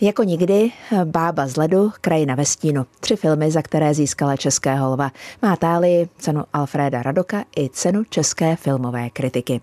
Jako nikdy, Bába z ledu, Krajina ve stínu. Tři filmy, za které získala Českého lva. Má Tálii, cenu Alfreda Radoka i cenu České filmové kritiky.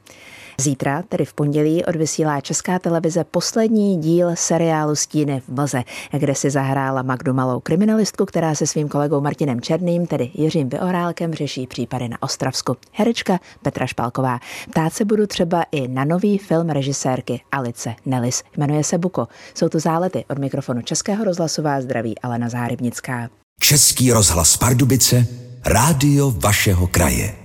Zítra, tedy v pondělí, odvysílá Česká televize poslední díl seriálu Stíny v mlze, kde si zahrála Magdu Malou kriminalistku, která se svým kolegou Martinem Černým, tedy Jiřím Vyorálkem, řeší případy na Ostravsku. Herečka Petra Špalková. Ptát se budu třeba i na nový film režisérky Alice Nelis. Jmenuje se Buko. Jsou to zálety od mikrofonu Českého rozhlasu vás zdraví Alena Zárybnická. Český rozhlas Pardubice, rádio vašeho kraje.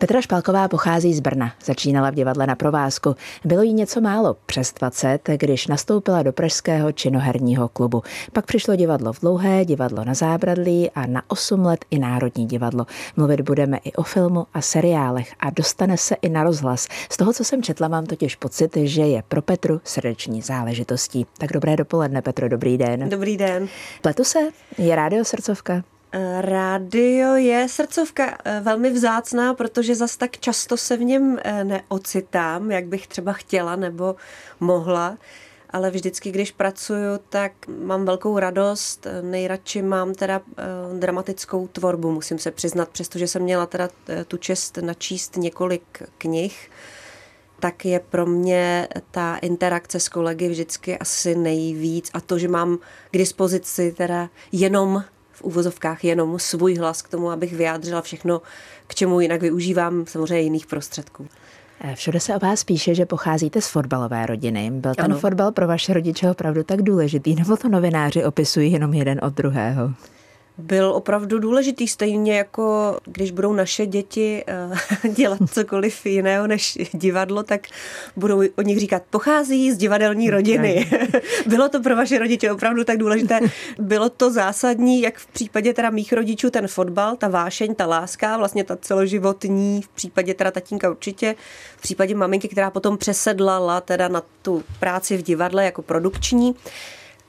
Petra Špalková pochází z Brna. Začínala v divadle na provázku. Bylo jí něco málo přes 20, když nastoupila do Pražského činoherního klubu. Pak přišlo divadlo v Dlouhé, divadlo na Zábradlí a na 8 let i Národní divadlo. Mluvit budeme i o filmu a seriálech a dostane se i na rozhlas. Z toho, co jsem četla, mám totiž pocit, že je pro Petru srdeční záležitostí. Tak dobré dopoledne, Petro, dobrý den. Dobrý den. Pletu se? Je rádio srdcovka? Rádio je srdcovka eh, velmi vzácná, protože zas tak často se v něm eh, neocitám, jak bych třeba chtěla nebo mohla. Ale vždycky, když pracuju, tak mám velkou radost. Nejradši mám teda uh, dramatickou tvorbu, musím se přiznat, přestože jsem měla teda tu čest načíst několik knih, tak je pro mě ta interakce s kolegy vždycky asi nejvíc a to, že mám k dispozici teda jenom v uvozovkách jenom svůj hlas k tomu, abych vyjádřila všechno, k čemu jinak využívám samozřejmě jiných prostředků. Eh, všude se o vás píše, že pocházíte z fotbalové rodiny. Byl ten ano. fotbal pro vaše rodiče opravdu tak důležitý, nebo to novináři opisují jenom jeden od druhého? Byl opravdu důležitý, stejně jako když budou naše děti eh, dělat cokoliv jiného než divadlo, tak budou o nich říkat, pochází z divadelní rodiny. Bylo to pro vaše rodiče opravdu tak důležité. Bylo to zásadní, jak v případě teda mých rodičů ten fotbal, ta vášeň, ta láska, vlastně ta celoživotní, v případě teda tatínka určitě, v případě maminky, která potom přesedlala teda na tu práci v divadle jako produkční.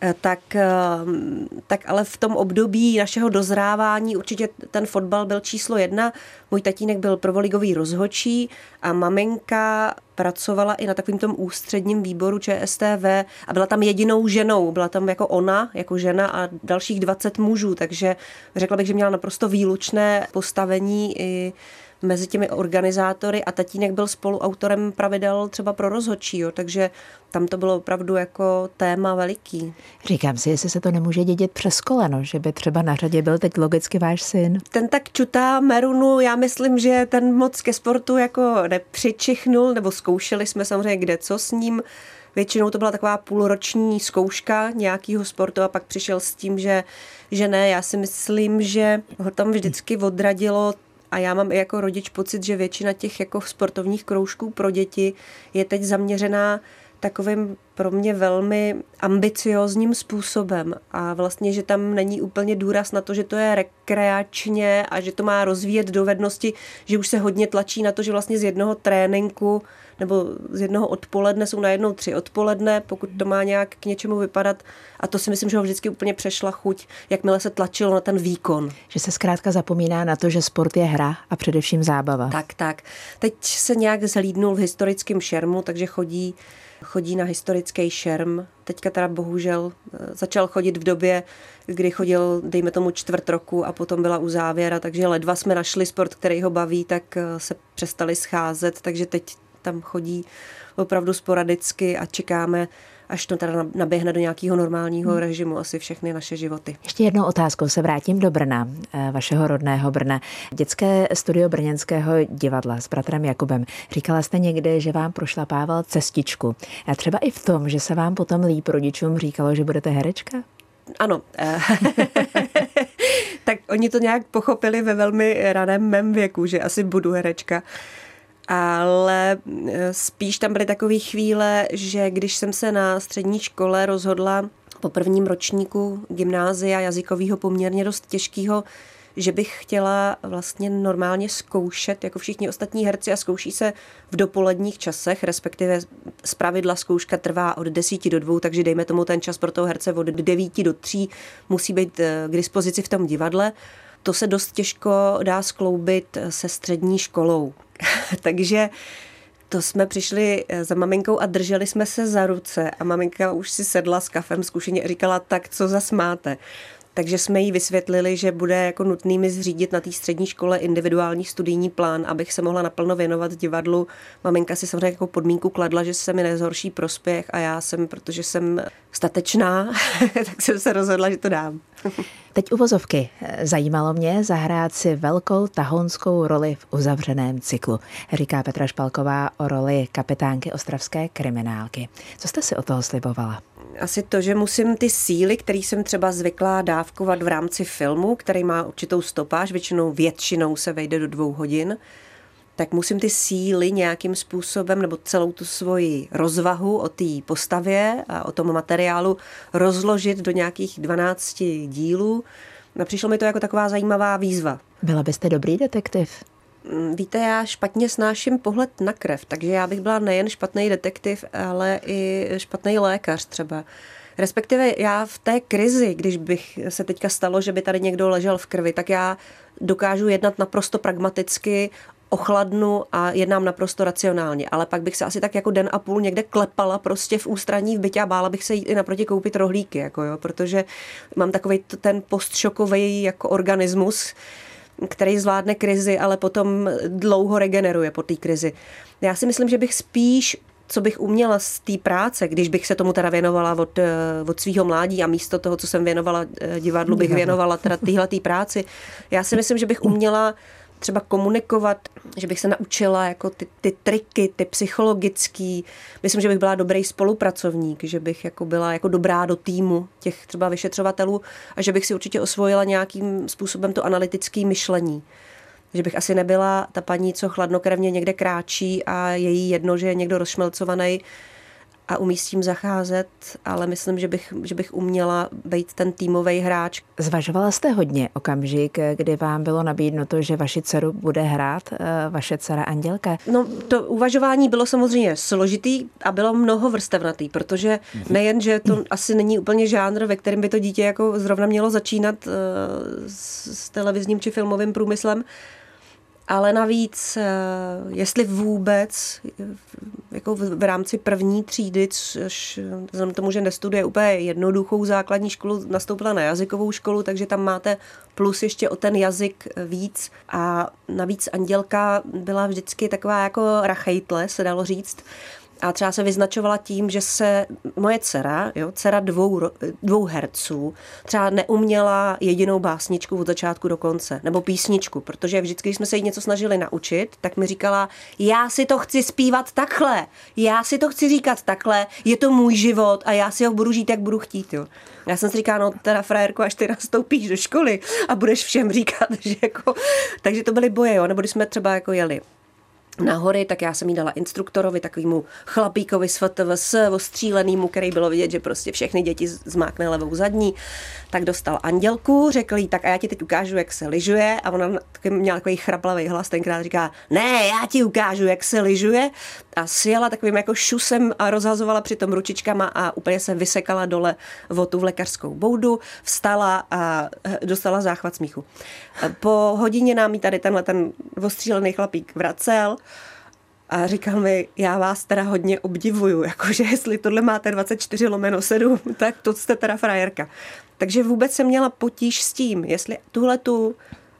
Eh, tak, eh, tak ale v tom období našeho dozrávání určitě ten fotbal byl číslo jedna. Můj tatínek byl provoligový rozhočí a maminka pracovala i na takovým tom ústředním výboru ČSTV a byla tam jedinou ženou. Byla tam jako ona, jako žena a dalších 20 mužů, takže řekla bych, že měla naprosto výlučné postavení i mezi těmi organizátory a tatínek byl spoluautorem pravidel třeba pro rozhodčího, takže tam to bylo opravdu jako téma veliký. Říkám si, jestli se to nemůže dědit přes koleno, že by třeba na řadě byl teď logicky váš syn. Ten tak čutá Merunu, já myslím, že ten moc ke sportu jako nepřičichnul, nebo zkoušeli jsme samozřejmě kde co s ním. Většinou to byla taková půlroční zkouška nějakého sportu a pak přišel s tím, že, že ne. Já si myslím, že ho tam vždycky odradilo a já mám i jako rodič pocit, že většina těch jako sportovních kroužků pro děti je teď zaměřená takovým pro mě velmi ambiciozním způsobem. A vlastně, že tam není úplně důraz na to, že to je rekreačně a že to má rozvíjet dovednosti, že už se hodně tlačí na to, že vlastně z jednoho tréninku nebo z jednoho odpoledne jsou najednou tři odpoledne, pokud to má nějak k něčemu vypadat. A to si myslím, že ho vždycky úplně přešla chuť, jakmile se tlačilo na ten výkon. Že se zkrátka zapomíná na to, že sport je hra a především zábava. Tak, tak. Teď se nějak zhlídnul v historickém šermu, takže chodí chodí na historický šerm. Teďka teda bohužel eh, začal chodit v době, kdy chodil, dejme tomu, čtvrt roku a potom byla u závěra, takže ledva jsme našli sport, který ho baví, tak eh, se přestali scházet, takže teď tam chodí opravdu sporadicky a čekáme, až to teda naběhne do nějakého normálního hmm. režimu asi všechny naše životy. Ještě jednou otázkou se vrátím do Brna, eh, vašeho rodného Brna. Dětské studio Brněnského divadla s bratrem Jakubem. Říkala jste někde, že vám prošlapával cestičku. A třeba i v tom, že se vám potom líp rodičům říkalo, že budete herečka? Ano. Eh, tak oni to nějak pochopili ve velmi raném mém věku, že asi budu herečka ale eh, spíš tam byly takové chvíle, že když jsem se na střední škole rozhodla po prvním ročníku gymnázia jazykového poměrně dost těžkého, že bych chtěla vlastně normálně zkoušet, jako všichni ostatní herci a zkouší se v dopoledních časech, respektive z pravidla zkouška trvá od 10 do 2, takže dejme tomu ten čas pro toho herce od 9 do 3 musí být eh, k dispozici v tom divadle. To se dost těžko dá skloubit se střední školou. Takže to jsme přišli eh, za maminkou a drželi jsme se za ruce a maminka už si sedla s kafem zkušeně a říkala, tak co zas máte. Takže jsme jí vysvětlili, že bude jako nutný mi zřídit na té střední škole individuální studijní plán, abych se mohla naplno věnovat divadlu. Maminka si samozřejmě jako podmínku kladla, že se mi nezhorší prospěch a já jsem, protože jsem statečná, tak jsem se rozhodla, že to dám. Teď uvozovky. Zajímalo mě zahrát si velkou tahonskou roli v uzavřeném cyklu, říká Petra Špalková o roli kapitánky ostravské kriminálky. Co jste si o toho slibovala? asi to, že musím ty síly, které jsem třeba zvyklá dávkovat v rámci filmu, který má určitou stopáž, většinou většinou se vejde do dvou hodin, tak musím ty síly nějakým způsobem, nebo celou tu svoji rozvahu o té postavě a o tom materiálu rozložit do nějakých 12 dílů. A přišlo mi to jako taková zajímavá výzva. Byla byste dobrý detektiv? Mm, víte, já špatně snáším pohled na krev, takže já bych byla nejen špatný detektiv, ale i špatný lékař třeba. Respektive já v té krizi, když bych se teďka stalo, že by tady někdo ležel v krvi, tak já dokážu jednat naprosto pragmaticky, ochladnu a jednám naprosto racionálně. Ale pak bych se asi tak jako den a půl někde klepala prostě v ústraní v bytě a bála bych se jít i naproti koupit rohlíky, jako jo, protože mám takový ten postšokový jako organismus, který zvládne krizi, ale potom dlouho regeneruje po té krizi. Já si myslím, že bych spíš co bych uměla z té práce, když bych se tomu teda věnovala od, eh, od svého mládí a místo toho, co jsem věnovala eh, divadlu, bych věnovala teda téhle práci. Já si myslím, že bych uměla třeba komunikovat, že bych se naučila jako ty, ty triky, ty psychologický. Myslím, že bych byla dobrý spolupracovník, že bych jako byla jako dobrá do týmu těch třeba vyšetřovatelů a že bych si určitě osvojila nějakým způsobem to analytické myšlení že bych asi nebyla ta paní, co chladnokrevně někde kráčí a je jí jedno, že je někdo rozšmelcovaný, a umí s tím zacházet, ale myslím, že bych, že bych uměla být ten týmový hráč. Zvažovala jste hodně okamžik, kdy vám bylo nabídnuto, že vaši dceru bude hrát eh, vaše dcera Andělka? No, to uvažování bylo samozřejmě složitý a bylo mnoho vrstevnatý, protože mhm. nejen, že to asi není úplně žánr, ve kterém by to dítě jako zrovna mělo začínat uh, s televizním či filmovým průmyslem, ale navíc, eh, jestli vůbec jako v, rámci první třídy, což vzhledem tomu, že nestuduje úplně jednoduchou základní školu, nastoupila na jazykovou školu, takže tam máte plus ještě o ten jazyk víc. A navíc Andělka byla vždycky taková jako rachejtle, se dalo říct, a třeba se vyznačovala tím, že se moje dcera, jo, dcera dvou, dvou herců, třeba neuměla jedinou básničku od začátku do konce, nebo písničku, protože vždycky, když jsme se jí něco snažili naučit, tak mi říkala, já si to chci zpívat takhle, já si to chci říkat takhle, je to můj život a já si ho budu žít, jak budu chtít. Jo. Já jsem si říkala, no teda frajerko, až ty nastoupíš do školy a budeš všem říkat, že jako, takže to byly boje, jo, nebo když jsme třeba jako jeli na hory, tak já jsem jí dala instruktorovi, takovýmu chlapíkovi s FTVS, ostřílenýmu, který bylo vidět, že prostě všechny děti zmákne levou zadní, tak dostal andělku, řekl jí, tak a já ti teď ukážu, jak se lyžuje a ona měla takový chraplavý hlas, tenkrát říká, ne, já ti ukážu, jak se lyžuje a sjela takovým jako šusem a rozhazovala přitom ručičkama a úplně se vysekala dole votu v lékařskou boudu, vstala a eh, dostala záchvat smíchu. Po hodině nám jí tady tenhle ten ostřílený chlapík vracel a říkal mi, já vás teda hodně obdivuju, jakože jestli tohle máte 24 lomeno 7, tak to jste teda frajerka. Takže vůbec jsem měla potíž s tím, jestli tuhle tu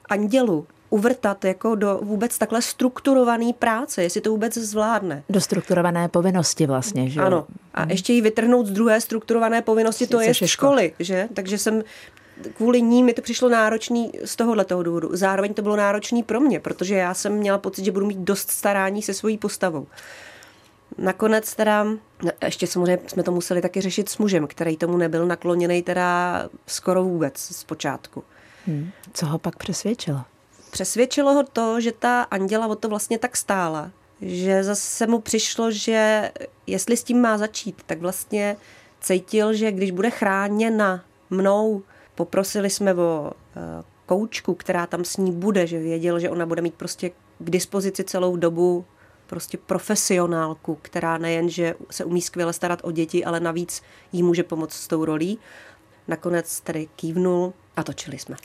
andělu uvrtat jako do vůbec takhle strukturované práce, jestli to vůbec zvládne. Do strukturované povinnosti vlastně, že Ano. A mhm. ještě ji vytrhnout z druhé strukturované povinnosti, to je školy, že? Takže jsem kvůli ní mi to přišlo náročný z tohohle toho důvodu. Zároveň to bylo náročný pro mě, protože já jsem měla pocit, že budu mít dost starání se svojí postavou. Nakonec teda, no, ještě samozřejmě jsme to museli taky řešit s mužem, který tomu nebyl nakloněný teda skoro vůbec z počátku. Hmm. Co ho pak přesvědčilo? Přesvědčilo ho to, že ta anděla o to vlastně tak stála, že zase mu přišlo, že jestli s tím má začít, tak vlastně cítil, že když bude chráněna mnou, poprosili jsme o eh, koučku, která tam s ní bude, že věděl, že ona bude mít prostě k dispozici celou dobu prostě profesionálku, která nejen, že se umí skvěle starat o děti, ale navíc jí může pomoct s tou rolí. Nakonec tedy kývnul a točili jsme.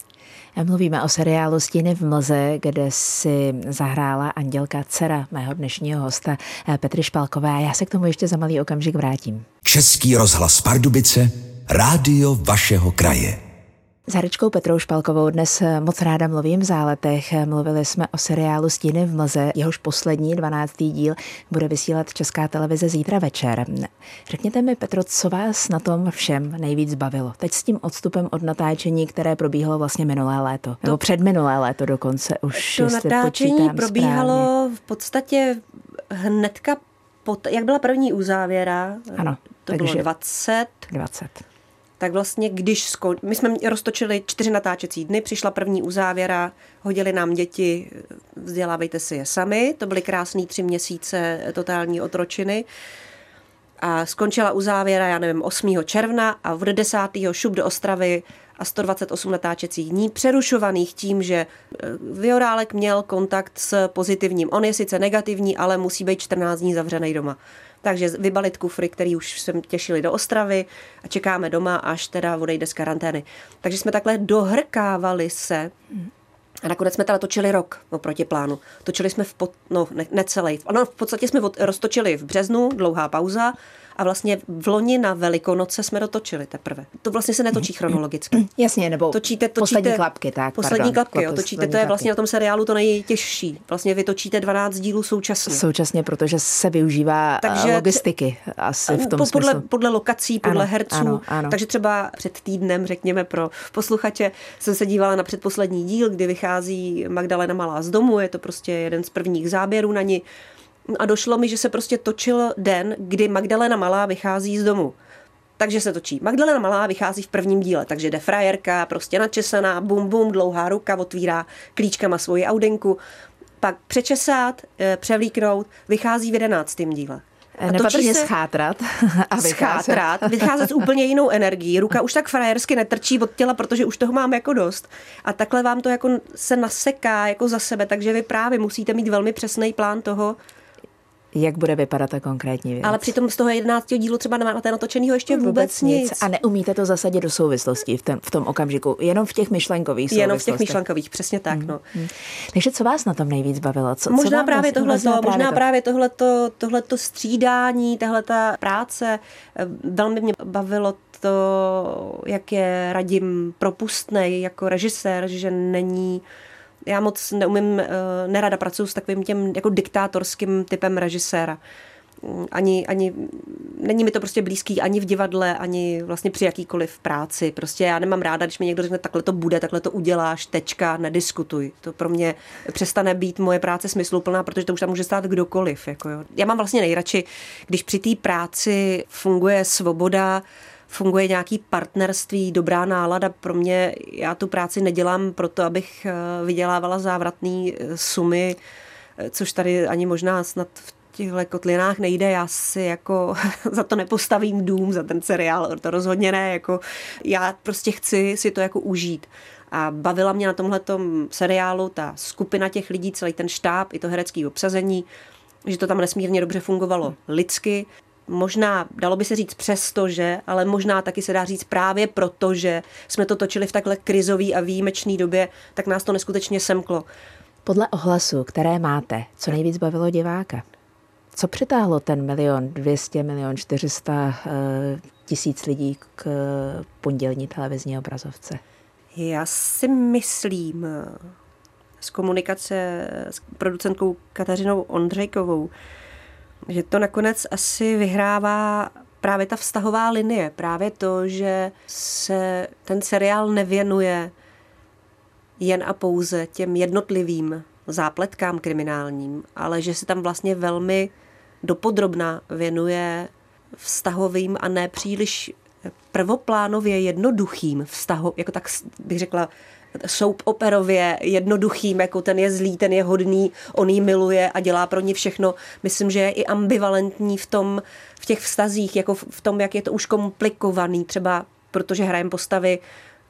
Mluvíme o seriálu Stíny v mlze, kde si zahrála Andělka dcera mého dnešního hosta Petry Špalkové. Já se k tomu ještě za malý okamžik vrátím. Český rozhlas Pardubice, rádio vašeho kraje. S Herečkou Petrou Špalkovou dnes moc ráda mluvím v záletech. Mluvili jsme o seriálu Stíny v mlze, jehož poslední 12. díl bude vysílat Česká televize zítra večer. Řekněte mi, Petro, co vás na tom všem nejvíc bavilo? Teď s tím odstupem od natáčení, které probíhalo vlastně minulé léto, nebo před minulé léto dokonce už. To natáčení probíhalo správně. v podstatě hnedka pot, jak byla první uzávěra, ano, to takže bylo 20. 20 tak vlastně když skon... my jsme roztočili čtyři natáčecí dny, přišla první uzávěra, hodili nám děti, vzdělávejte si je sami, to byly krásné tři měsíce totální otročiny. A skončila uzávěra, já nevím, 8. června a v 10. šup do Ostravy a 128 natáčecích dní, přerušovaných tím, že eh, Viorálek měl kontakt s pozitivním. On je sice negativní, ale musí být 14 dní zavřený doma. Takže vybalit kufry, který už jsme těšili do Ostravy a čekáme doma, až teda odejde z karantény. Takže jsme takhle dohrkávali se a nakonec jsme teda točili rok oproti plánu. Točili jsme v pod, no, ne, necelý. No, v podstatě jsme od, roztočili v březnu, dlouhá pauza a vlastně v loni na Velikonoce jsme dotočili teprve. To vlastně se netočí chronologicky. Jasně, nebo točíte, točíte poslední klapky, tak. Poslední pardon, klapky, jo, točíte, to je vlastně na tom seriálu to nejtěžší. Vlastně vy točíte 12 dílů současně. Současně, protože se využívá eh, takže logistiky asi v tom po, podle, smyslu. podle lokací, podle ano, herců. Ano, ano. Takže třeba před týdnem, řekněme pro posluchače, jsem se dívala na předposlední díl, kdy vychází Magdalena Malá z domu, je to prostě jeden z prvních záběrů na ní a došlo mi, že se prostě točil den, kdy Magdalena Malá vychází z domu. Takže se točí. Magdalena Malá vychází v prvním díle, takže jde frajerka, prostě načesaná, bum bum, dlouhá ruka, otvírá klíčkama svoji audinku, pak přečesát, eh, převlíknout, vychází v jedenáctém díle. A Nepatrně se schátrat a vycházet. Schátrat, vycházet s úplně jinou energií. Ruka už tak frajersky netrčí od těla, protože už toho mám jako dost. A takhle vám to jako se naseká jako za sebe, takže vy právě musíte mít velmi přesný plán toho, jak bude vypadat ta konkrétní věc. Ale přitom z toho 11. dílu třeba nemáte natočeného ještě vůbec, vůbec nic. nic. A neumíte to zasadit do souvislostí v, ten, v tom okamžiku, jenom v těch myšlenkových Jenom v těch myšlenkových, přesně tak. Hmm. No. Hmm. Takže co vás na tom nejvíc bavilo? Co, možná co právě tohleto, možná, možná právě tohleto, tohleto střídání, tahleta práce. Eh, velmi mě bavilo to, jak je Radim propustný jako režisér, že není já moc neumím, eh, nerada pracuji s takovým těm jako diktátorským typem režiséra. Mm, ani, ani, není mi to prostě blízký ani v divadle, ani vlastně při jakýkoliv práci. Prostě já nemám ráda, když mi někdo řekne, takhle to bude, takhle to uděláš, tečka, nediskutuj. To pro mě přestane být moje práce smysluplná, protože to už tam může stát kdokoliv. Jako jo. Já mám vlastně nejradši, když při té práci funguje svoboda, funguje nějaký partnerství, dobrá nálada. Pro mě, já tu práci nedělám proto, abych eh, vydělávala závratné eh, sumy, eh, což tady ani možná snad v těchto kotlinách nejde, já si jako za to nepostavím dům, za ten seriál, to rozhodně ne, jako já prostě chci si to jako užít. A bavila mě na tomhle seriálu ta skupina těch lidí, celý ten štáb, i to herecké obsazení, že to tam nesmírně dobře fungovalo lidsky možná, dalo by se říct přesto, že, ale možná taky se dá říct právě proto, že jsme to točili v takhle krizový a výjimečný době, tak nás to neskutečně semklo. Podle ohlasu, které máte, co nejvíc bavilo diváka? Co přitáhlo ten milion, 200, milion, 400 eh, tisíc lidí k pondělní televizní obrazovce? Já si myslím z komunikace s producentkou Kateřinou Ondřejkovou, že to nakonec asi vyhrává právě ta vztahová linie, právě to, že se ten seriál nevěnuje jen a pouze těm jednotlivým zápletkám kriminálním, ale že se tam vlastně velmi dopodrobna věnuje vztahovým a ne příliš prvoplánově jednoduchým vztahu, jako tak bych řekla, soap operově jednoduchým, jako ten je zlý, ten je hodný, on jí miluje a dělá pro ní všechno. Myslím, že je i ambivalentní v tom, v těch vztazích, jako v tom, jak je to už komplikovaný, třeba protože hrajem postavy,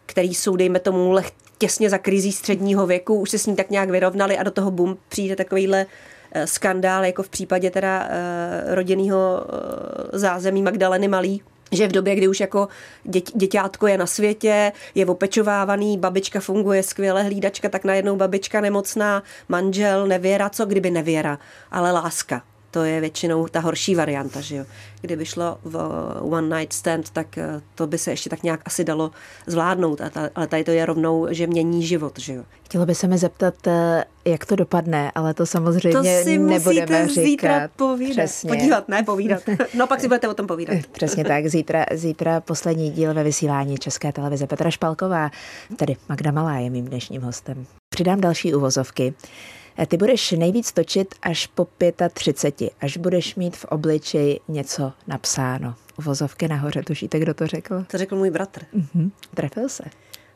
které jsou, dejme tomu, leh, těsně za krizí středního věku, už se s ní tak nějak vyrovnali a do toho bum přijde takovýhle eh, skandál, jako v případě teda uh, rodinného uh, zázemí Magdaleny Malý, že v době, kdy už jako děť, děťátko je na světě, je opečovávaný, babička funguje skvěle, hlídačka, tak najednou babička nemocná, manžel, nevěra, co kdyby nevěra, ale láska. To je většinou ta horší varianta, že jo. Kdyby šlo v one night stand, tak eh, to by se ještě tak nějak asi dalo zvládnout, a ta, ale tady to je rovnou, že mění život, že jo. Chtělo by se mi zeptat, eh, jak to dopadne, ale to samozřejmě to si nebudeme říkat. zítra povídat. Přesně. Podívat, ne povídat. No pak si budete o tom povídat. Přesně tak. Zítra, zítra poslední díl ve vysílání České televize. Petra Špalková, tedy Magda Malá je mým dnešním hostem. Přidám další uvozovky. Eh, ty budeš nejvíc točit až po 35, až budeš mít v obličeji něco napsáno. Uvozovky nahoře, tušíte, kdo to řekl? To řekl můj bratr. Mm-hmm. Trefil se.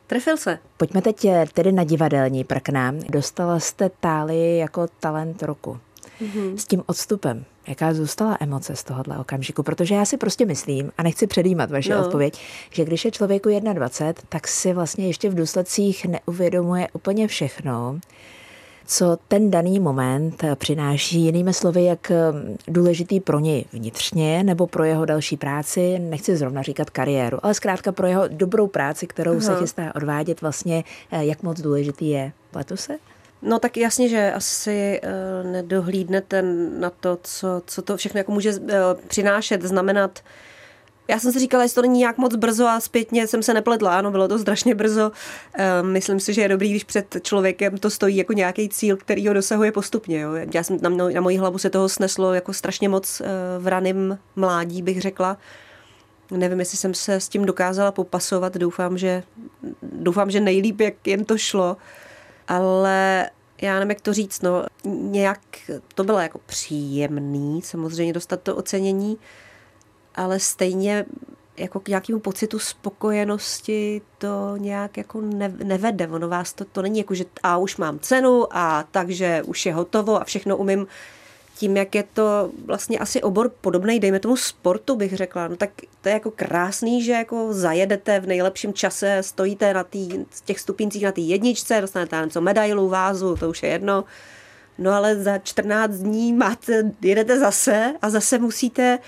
Trefil se. Pojďme teď eh, tedy na divadelní prkna. Dostala jste Tálii jako talent roku. Mm-hmm. S tím odstupem, jaká zůstala emoce z tohohle okamžiku? Protože já si prostě myslím, a nechci předjímat vaše no. odpověď, že když je člověku 21, tak si vlastně ještě v důsledcích neuvědomuje úplně všechno co ten daný moment přináší, jinými slovy, jak um, důležitý pro něj vnitřně nebo pro jeho další práci, nechci zrovna říkat kariéru, ale zkrátka pro jeho dobrou práci, kterou Aha. se chystá odvádět, vlastně eh, jak moc důležitý je. Pletu se? No tak jasně, že asi uh, nedohlídnete na to, co, co to všechno jako může uh, přinášet, znamenat já jsem si říkala, jestli to není nějak moc brzo a zpětně jsem se nepletla, ano, bylo to strašně brzo. Ehm, myslím si, že je dobrý, když před člověkem to stojí jako nějaký cíl, který ho dosahuje postupně. Jo. Já jsem, na, na moji hlavu se toho sneslo jako strašně moc eh, v raném mládí, bych řekla. Nevím, jestli jsem se s tím dokázala popasovat, doufám, že, doufám, že nejlíp, jak jen to šlo, ale já nevím, jak to říct, no, nějak to bylo jako příjemný, samozřejmě dostat to ocenění, ale stejně jako k nějakému pocitu spokojenosti to nějak jako nevede. Ono vás to, to není jako, že a už mám cenu a takže už je hotovo a všechno umím. Tím, jak je to vlastně asi obor podobný, dejme tomu sportu, bych řekla, no tak to je jako krásný, že jako zajedete v nejlepším čase, stojíte na tý, těch stupíncích na té jedničce, dostanete něco medailu, vázu, to už je jedno, no ale za 14 dní máte, jedete zase a zase musíte uh,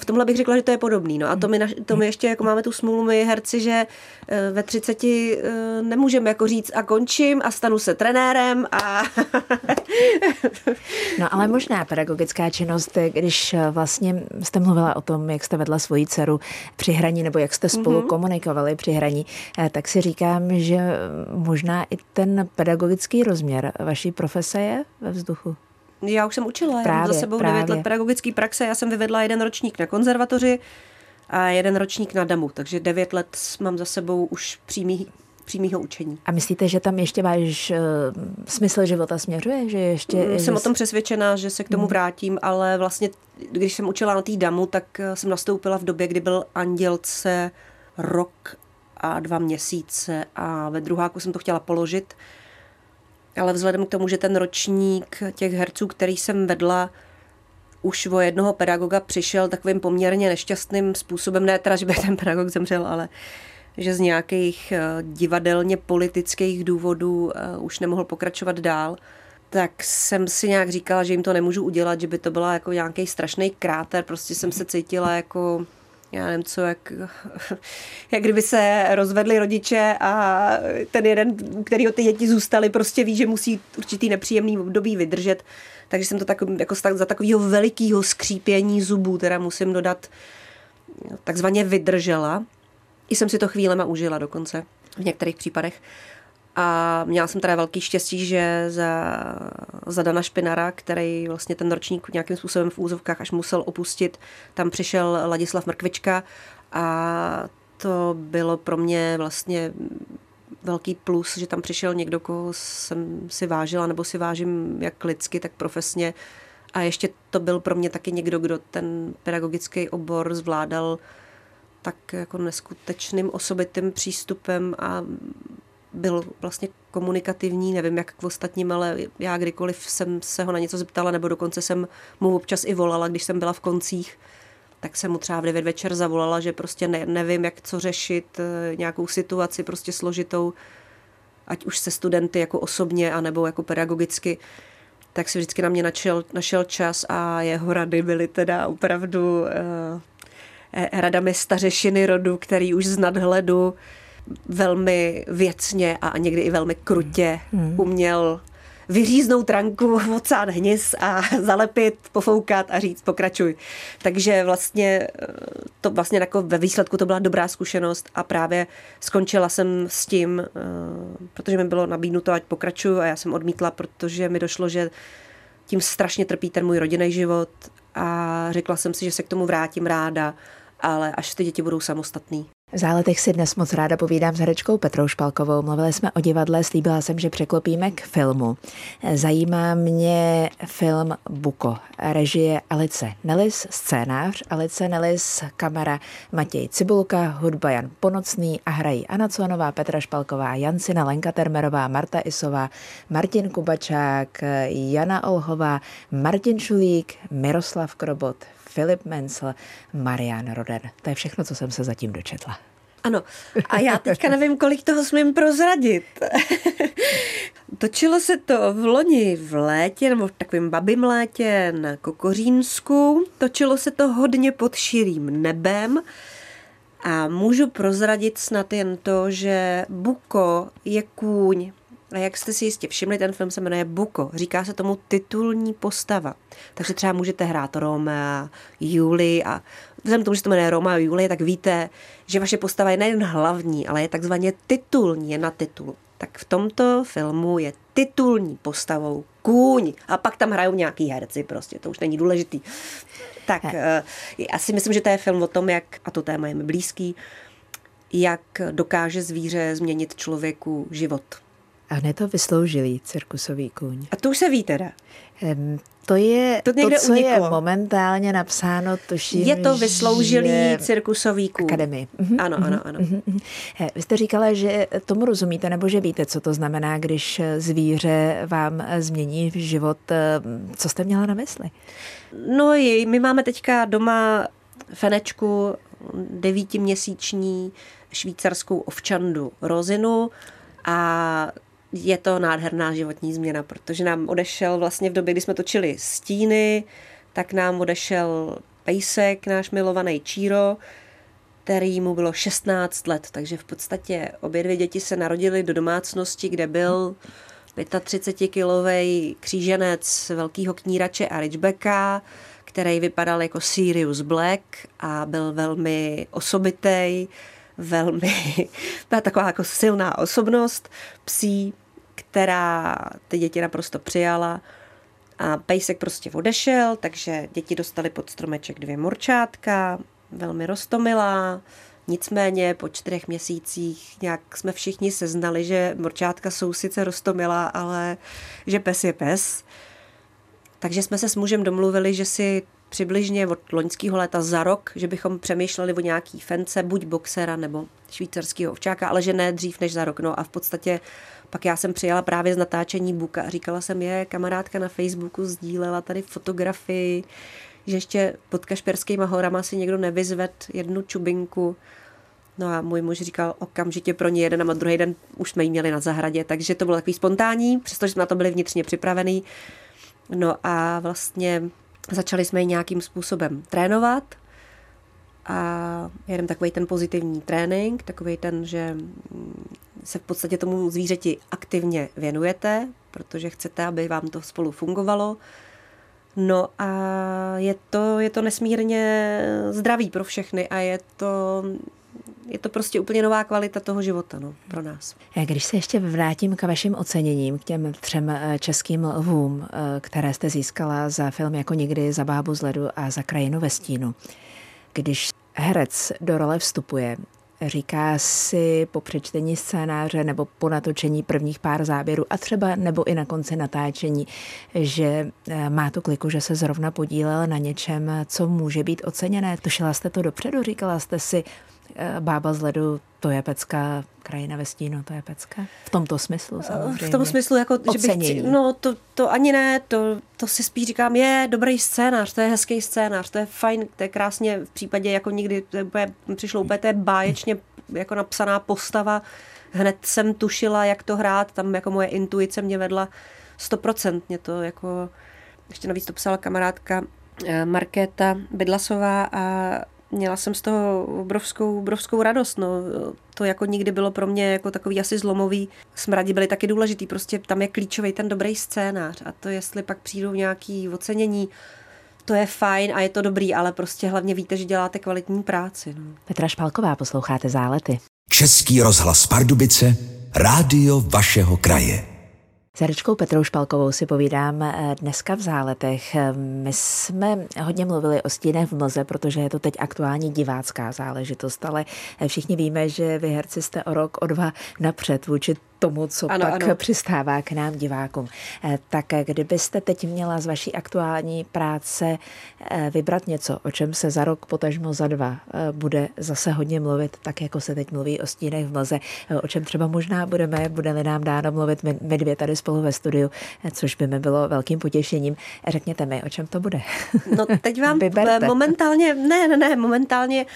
v tomhle bych řekla, že to je podobný. No a to my, to my ještě jako máme tu smůlu my herci, že eh, ve 30 eh, nemůžeme jako říct a končím a stanu se trenérem a... no ale možná pedagogická činnost, když eh, vlastně jste mluvila o tom, jak jste vedla svoji dceru při hraní nebo jak jste spolu mm-hmm. komunikovali při hraní, tak si říkám, že možná i ten pedagogický rozměr vaší profese je ve vzduchu. Já už jsem učila, právě, já mám za sebou právě. 9 let pedagogické praxe, já jsem vyvedla jeden ročník na konzervatoři a jeden ročník na DAMu, takže 9 let mám za sebou už přímý přímého učení. A myslíte, že tam ještě váš uh, smysl života směřuje? Že ještě mm, jsem o tom přesvědčená, že se k tomu mm. vrátím, ale vlastně, když jsem učila na té damu, tak eh, jsem nastoupila v době, kdy byl Andělce rok a dva měsíce a ve druháku jsem to chtěla položit ale vzhledem k tomu, že ten ročník těch herců, který jsem vedla, už o jednoho pedagoga přišel takovým poměrně nešťastným způsobem, ne teda, že by ten pedagog zemřel, ale že z nějakých eh, divadelně politických důvodů eh, už nemohl pokračovat dál, tak jsem si nějak říkala, že jim to nemůžu udělat, že by to byla jako nějaký strašný kráter, prostě jsem se cítila jako já nevím co, jak, jak kdyby se rozvedli rodiče a ten jeden, který ty děti zůstaly, prostě ví, že musí určitý nepříjemný období vydržet. Takže jsem to tak, jako za takového velikého skřípění zubů, teda musím dodat, takzvaně vydržela. I jsem si to chvílema užila dokonce v některých případech. A měla jsem teda velký štěstí, že za, za Dana Špinara, který vlastně ten ročník nějakým způsobem v úzovkách až musel opustit, tam přišel Ladislav Mrkvička a to bylo pro mě vlastně velký plus, že tam přišel někdo, koho jsem si vážila, nebo si vážím jak lidsky, tak profesně. A ještě to byl pro mě taky někdo, kdo ten pedagogický obor zvládal tak jako neskutečným osobitým přístupem a byl vlastně komunikativní, nevím jak k ostatním, ale já kdykoliv jsem se ho na něco zeptala, nebo dokonce jsem mu občas i volala, když jsem byla v koncích, tak jsem mu třeba v 9 večer zavolala, že prostě ne, nevím, jak co řešit, eh, nějakou situaci prostě složitou, ať už se studenty jako osobně, anebo jako pedagogicky, tak si vždycky na mě našel, našel čas a jeho rady byly teda opravdu uh, radami stařešiny rodu, který už z nadhledu velmi věcně a někdy i velmi krutě hmm. uměl vyříznout ranku, odsát hnis a zalepit, pofoukat a říct pokračuj. Takže vlastně eh, to vlastně jako ve výsledku to byla dobrá zkušenost a právě skončila jsem s tím, eh, protože mi bylo nabídnuto, ať pokračuju a já jsem odmítla, protože mi došlo, že tím strašně trpí ten můj rodinný život a řekla jsem si, že se k tomu vrátím ráda, ale až ty děti budou samostatný. V záletech si dnes moc ráda povídám s herečkou Petrou Špalkovou. Mluvili jsme o divadle, slíbila jsem, že překlopíme k filmu. Zajímá mě film Buko, režie Alice Nelis, scénář Alice Nelis, kamera Matěj Cibulka, hudba Jan Ponocný a hrají Anna Cuanová, Petra Špalková, Jancina Lenka Termerová, Marta Isová, Martin Kubačák, Jana Olhová, Martin Šulík, Miroslav Krobot, Filip Mencel, Marian Roden. To je všechno, co jsem se zatím dočetla. Ano, a já teďka nevím, kolik toho smím prozradit. Točilo se to v loni v létě, nebo v takovém babím létě na Kokořínsku. Točilo se to hodně pod širým nebem. A můžu prozradit snad jen to, že Buko je kůň, a jak jste si jistě všimli, ten film se jmenuje Buko. Říká se tomu titulní postava. Takže třeba můžete hrát Roma, Juli a vzhledem k tomu, že se to jmenuje Roma a Julie, tak víte, že vaše postava je nejen hlavní, ale je takzvaně titulní, je na titul. Tak v tomto filmu je titulní postavou kůň. A pak tam hrajou nějaký herci, prostě, to už není důležitý. Tak eh, já si myslím, že to je film o tom, jak, a to téma je mi blízký, jak dokáže zvíře změnit člověku život. A hned to vysloužilý cirkusový kůň. A to už se ví teda. Um, to je to, to co uniklo. je momentálně napsáno, tuším, Je to vysloužilý že... cirkusový kůň. Akademii. Mhm, ano, ano, mhm, ano. Mhm, mhm. Vy jste říkala, že tomu rozumíte, nebo že víte, co to znamená, když zvíře vám změní život. Co jste měla na mysli? No, my máme teďka doma Fenečku, devítiměsíční švýcarskou ovčandu Rozinu a je to nádherná životní změna, protože nám odešel vlastně v době, kdy jsme točili stíny, tak nám odešel Pejsek, náš milovaný Číro, který mu bylo 16 let, takže v podstatě obě dvě děti se narodily do domácnosti, kde byl 35-kilový kříženec velkého knírače a Ridgebacka, který vypadal jako Sirius Black a byl velmi osobitý, velmi, taková jako silná osobnost psí, která ty děti naprosto přijala a pejsek prostě odešel, takže děti dostali pod stromeček dvě morčátka, velmi rostomilá, Nicméně po čtyřech měsících nějak jsme všichni seznali, že morčátka jsou sice rostomilá, ale že pes je pes. Takže jsme se s mužem domluvili, že si přibližně od loňského léta za rok, že bychom přemýšleli o nějaký fence, buď boxera nebo švýcarského ovčáka, ale že ne dřív než za rok. No a v podstatě pak já jsem přijela právě z natáčení Buka a říkala jsem, je, kamarádka na Facebooku sdílela tady fotografii, že ještě pod Kašperskýma horama si někdo nevyzved jednu čubinku. No a můj muž říkal okamžitě pro ně jeden a druhý den už jsme ji měli na zahradě, takže to bylo takový spontánní, přestože jsme na to byli vnitřně připravený. No a vlastně začali jsme ji nějakým způsobem trénovat a jeden takový ten pozitivní trénink, takový ten, že se v podstatě tomu zvířeti aktivně věnujete, protože chcete, aby vám to spolu fungovalo. No a je to, je to nesmírně zdravý pro všechny a je to, je to prostě úplně nová kvalita toho života no, pro nás. Když se ještě vrátím k vašim oceněním, k těm třem eh, českým lvům, eh, které jste získala za film Jako nikdy, za bábu z ledu a za krajinu ve stínu. Když herec do role vstupuje, říká si po přečtení scénáře nebo po natočení prvních pár záběrů a třeba nebo i na konci natáčení, že eh, má tu kliku, že se zrovna podílel na něčem, co může být oceněné. Tušila jste to dopředu, říkala jste si, eh, bába z ledu, to je pecka, krajina ve stínu, to je pecka. V tomto smyslu samozřejmě. V tom smyslu, jako, že bych, chci, no to, to ani ne, to, to si spíš říkám, je dobrý scénář, to je hezký scénář, to je fajn, to je krásně v případě jako nikdy, to je, přišlo úplně, to je báječně jako napsaná postava, hned jsem tušila, jak to hrát, tam jako moje intuice mě vedla stoprocentně to jako, ještě navíc to psala kamarádka eh, Markéta Bydlasová a měla jsem z toho obrovskou, obrovskou radost. No. To jako nikdy bylo pro mě jako takový asi zlomový. Smradi byly taky důležitý, prostě tam je klíčový ten dobrý scénář a to jestli pak přijdou nějaký ocenění, to je fajn a je to dobrý, ale prostě hlavně víte, že děláte kvalitní práci. No. Petra Špalková, posloucháte Zálety. Český rozhlas Pardubice, rádio vašeho kraje. S Herečkou Petrou Špalkovou si povídám eh, dneska v záletech. My jsme hodně mluvili o stínech v mlze, protože je to teď aktuální divácká záležitost, ale všichni víme, že vy herci jste o rok, o dva napřed vůči tomu, co ano, pak ano. přistává k nám divákům. Eh, tak kdybyste teď měla z vaší aktuální práce eh, vybrat něco, o čem se za rok, potažmo za dva, eh, bude zase hodně mluvit, tak jako se teď mluví o stínech v mlze, o čem třeba možná budeme, bude-li nám dáno mluvit my dvě tady spolu ve studiu, což by mi bylo velkým potěšením. Řekněte mi, o čem to bude. No teď vám Vyberte. momentálně, ne, ne, ne, momentálně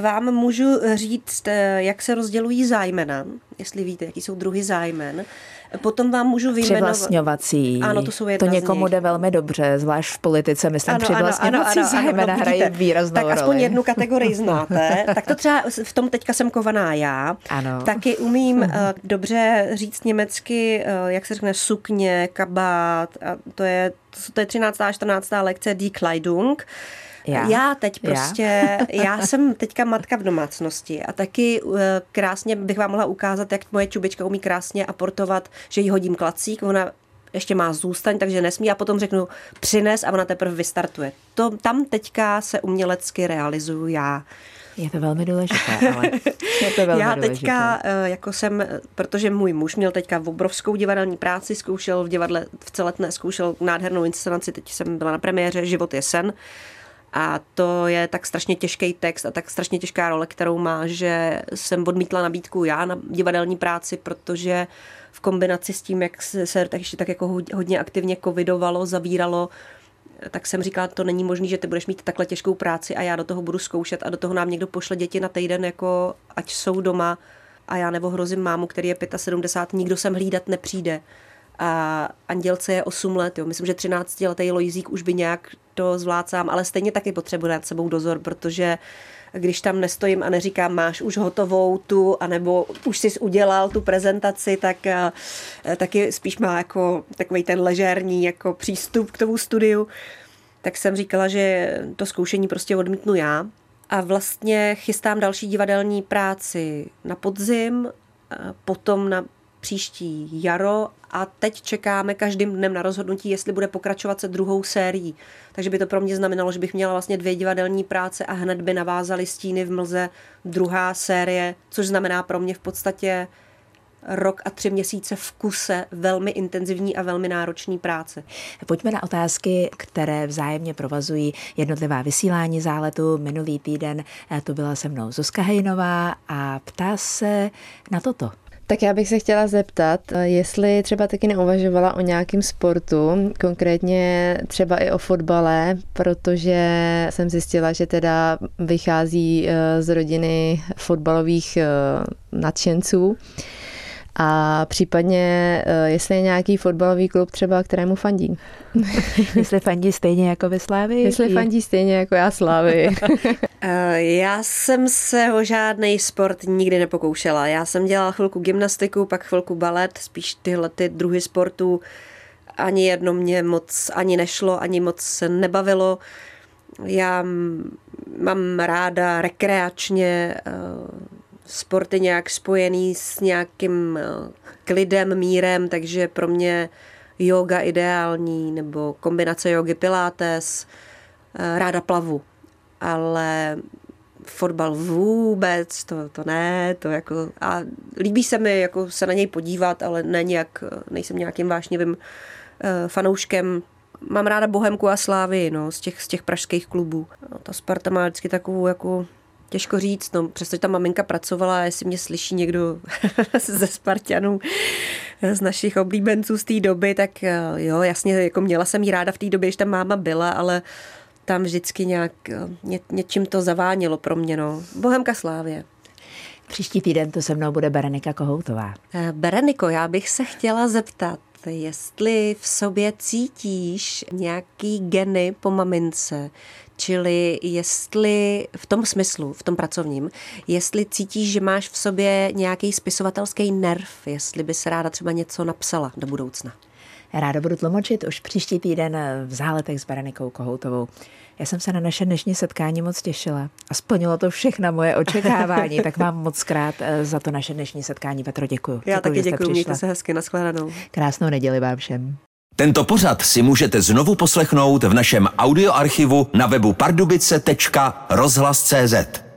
vám můžu říct, jak se rozdělují zájmena, jestli víte, jaký jsou druhy zájmen. Potom vám můžu vyjmenovat... Přivlastňovací. Ano, to jsou To někomu jde velmi dobře, zvlášť v politice. Myslím, ano, přivlastňovací ano, ano, zájmena ano, no, hrají výraznou tak roli. Aspoň jednu kategorii znáte. tak to třeba v tom teďka jsem kovaná já. Ano. Taky umím uh, dobře říct německy, uh, jak se řekne, sukně, kabát. A to je, to je 13. a 14. lekce Die Kleidung. Já, já teď prostě, já. já jsem teďka matka v domácnosti a taky uh, krásně bych vám mohla ukázat, jak moje čubička umí krásně aportovat, že jí hodím klacík, ona ještě má zůstaň, takže nesmí a potom řeknu přines a ona teprve vystartuje. To, tam teďka se umělecky realizuju já. Je to velmi důležité, ale je to velmi Já důležité. teďka, eh, jako jsem, protože můj muž měl teďka obrovskou divadelní práci, zkoušel v divadle v celetné, zkoušel nádhernou inscenaci, teď jsem byla na premiéře Život je sen, a to je tak strašně těžký text a tak strašně těžká role, kterou má, že jsem odmítla nabídku já na divadelní práci, protože v kombinaci s tím, jak se, se tak ještě tak jako hodně aktivně covidovalo, zavíralo, tak jsem říkala, to není možné, že ty budeš mít takhle těžkou práci a já do toho budu zkoušet a do toho nám někdo pošle děti na týden, jako ať jsou doma. A já nebo hrozím mámu, který je 75, nikdo sem hlídat nepřijde a Andělce je 8 let, jo. myslím, že 13 letý Lojzík už by nějak to zvládl sám, ale stejně taky potřebuje nad sebou dozor, protože když tam nestojím a neříkám, máš už hotovou tu, anebo už jsi udělal tu prezentaci, tak eh, taky spíš má jako takový ten ležérní jako přístup k tomu studiu. Tak jsem říkala, že to zkoušení prostě odmítnu já. A vlastně chystám další divadelní práci na podzim, potom na příští jaro a teď čekáme každým dnem na rozhodnutí, jestli bude pokračovat se druhou sérií. Takže by to pro mě znamenalo, že bych měla vlastně dvě divadelní práce a hned by navázaly stíny v mlze druhá série, což znamená pro mě v podstatě rok a tři měsíce v kuse velmi intenzivní a velmi náročný práce. Pojďme na otázky, které vzájemně provazují jednotlivá vysílání záletu. Minulý týden eh, tu byla se mnou Zuzka Hejnová a ptá se na toto. Tak já bych se chtěla zeptat, eh, jestli třeba taky neuvažovala o nějakém sportu, konkrétně třeba i o fotbale, protože jsem zjistila, že teda vychází eh, z rodiny fotbalových eh, nadšenců. A případně, jestli je nějaký fotbalový klub třeba, kterému fandí. jestli fandí stejně jako ve Slávii? Jestli fandí stejně jako já Slávy. Eh, já jsem se o žádný sport nikdy nepokoušela. Já jsem dělala chvilku gymnastiku, pak chvilku balet, spíš tyhle ty druhy sportů. Ani jedno mě moc ani nešlo, ani moc se nebavilo. Já mám ráda rekreačně eh, sporty nějak spojený s nějakým eh, klidem, mírem, takže pro mě yoga ideální, nebo kombinace jogy pilates, ráda plavu ale fotbal vůbec, to, to ne, to jako, a líbí se mi jako se na něj podívat, ale ne nějak, nejsem nějakým vášnivým uh, fanouškem. Mám ráda Bohemku a Slávy, no, z těch, z těch pražských klubů. No, ta Sparta má vždycky takovou jako Těžko říct, no, přestože ta maminka pracovala, jestli mě slyší někdo ze Spartanů, z našich oblíbenců z té doby, tak eh, jo, jasně, jako měla jsem jí ráda v té době, když tam máma byla, ale tam vždycky nějak eh, ně, něčím to zavánilo pro mě. No. Bohemka Slávě. Příští týden to se mnou bude Berenika Kohoutová. Eh, Bereniko, já bych se chtěla zeptat, jestli v sobě cítíš nějaký geny po mamince, čili jestli v tom smyslu, v tom pracovním, jestli cítíš, že máš v sobě nějaký spisovatelský nerv, jestli by se ráda třeba něco napsala do budoucna. Ráda budu tlumočit už příští týden v záletech s Berenikou Kohoutovou. Já jsem se na naše dnešní setkání moc těšila a splnilo to všechna moje očekávání, tak vám moc krát eh, za to naše dnešní setkání, Petro, děkuji. Já taky děkuji, mějte se hezky, nashledanou. Krásnou neděli vám všem. Tento pořad si můžete znovu poslechnout v našem audioarchivu na webu pardubice.rozhlas.cz.